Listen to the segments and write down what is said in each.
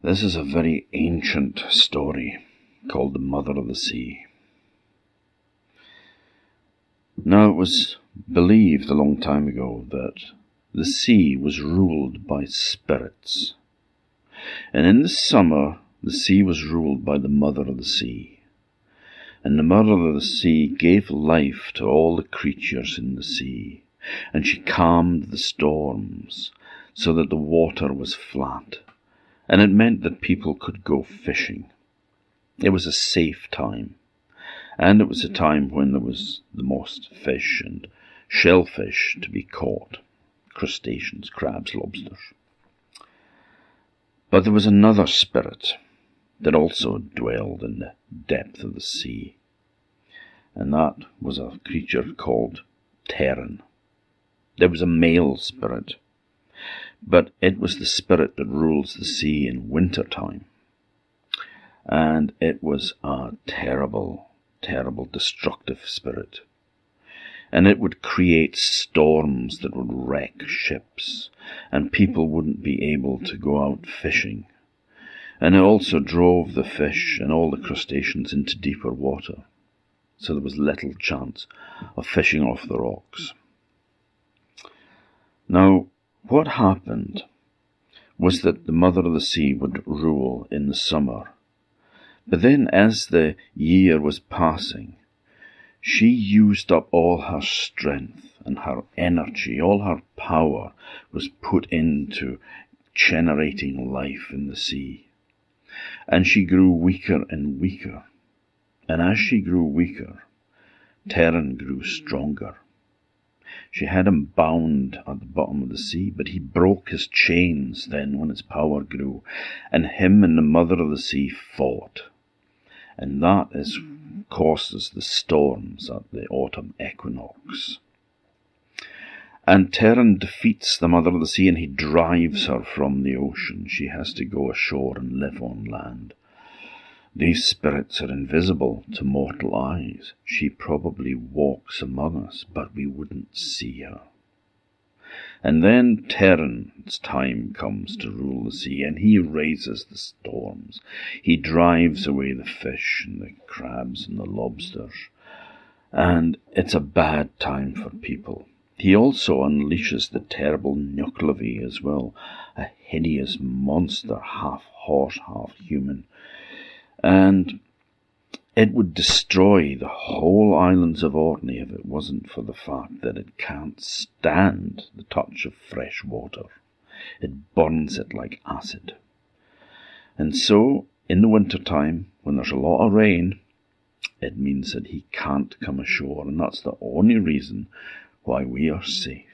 This is a very ancient story called the Mother of the Sea. Now, it was believed a long time ago that the sea was ruled by spirits. And in the summer, the sea was ruled by the Mother of the Sea. And the Mother of the Sea gave life to all the creatures in the sea, and she calmed the storms so that the water was flat, and it meant that people could go fishing. It was a safe time, and it was a time when there was the most fish and shellfish to be caught crustaceans, crabs, lobsters. But there was another spirit that also dwelled in the depth of the sea, and that was a creature called Teran. There was a male spirit, but it was the spirit that rules the sea in winter time and it was a terrible, terrible destructive spirit. And it would create storms that would wreck ships, and people wouldn't be able to go out fishing. And it also drove the fish and all the crustaceans into deeper water, so there was little chance of fishing off the rocks. Now, what happened was that the Mother of the Sea would rule in the summer but then, as the year was passing, she used up all her strength and her energy, all her power was put into generating life in the sea. And she grew weaker and weaker. And as she grew weaker, Teran grew stronger. She had him bound at the bottom of the sea, but he broke his chains then when his power grew, and him and the mother of the sea fought and that is mm-hmm. causes the storms at the autumn equinox. And Teran defeats the Mother of the Sea and he drives her from the ocean. She has to go ashore and live on land. These spirits are invisible to mortal eyes. She probably walks among us, but we wouldn't see her. And then Teran's time comes to rule the sea, and he raises the storms. He drives away the fish and the crabs and the lobsters. And it's a bad time for people. He also unleashes the terrible Nuckelavee as well, a hideous monster, half horse, half human. And it would destroy the whole islands of Orkney if it wasn't for the fact that it can't stand the touch of fresh water. It burns it like acid. And so, in the winter time, when there's a lot of rain, it means that he can't come ashore, and that's the only reason why we are safe.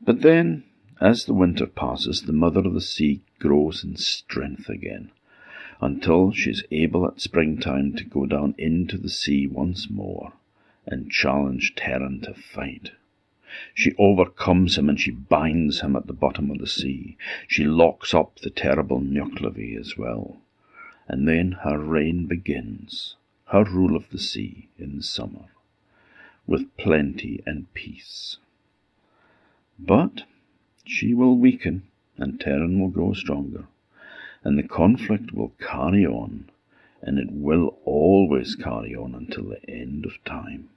But then, as the winter passes, the mother of the sea grows in strength again until she's able at springtime to go down into the sea once more and challenge Teran to fight. She overcomes him and she binds him at the bottom of the sea. She locks up the terrible Nuckelavee as well. And then her reign begins, her rule of the sea in summer, with plenty and peace. But she will weaken and Teran will grow stronger and the conflict will carry on, and it will always carry on until the end of time.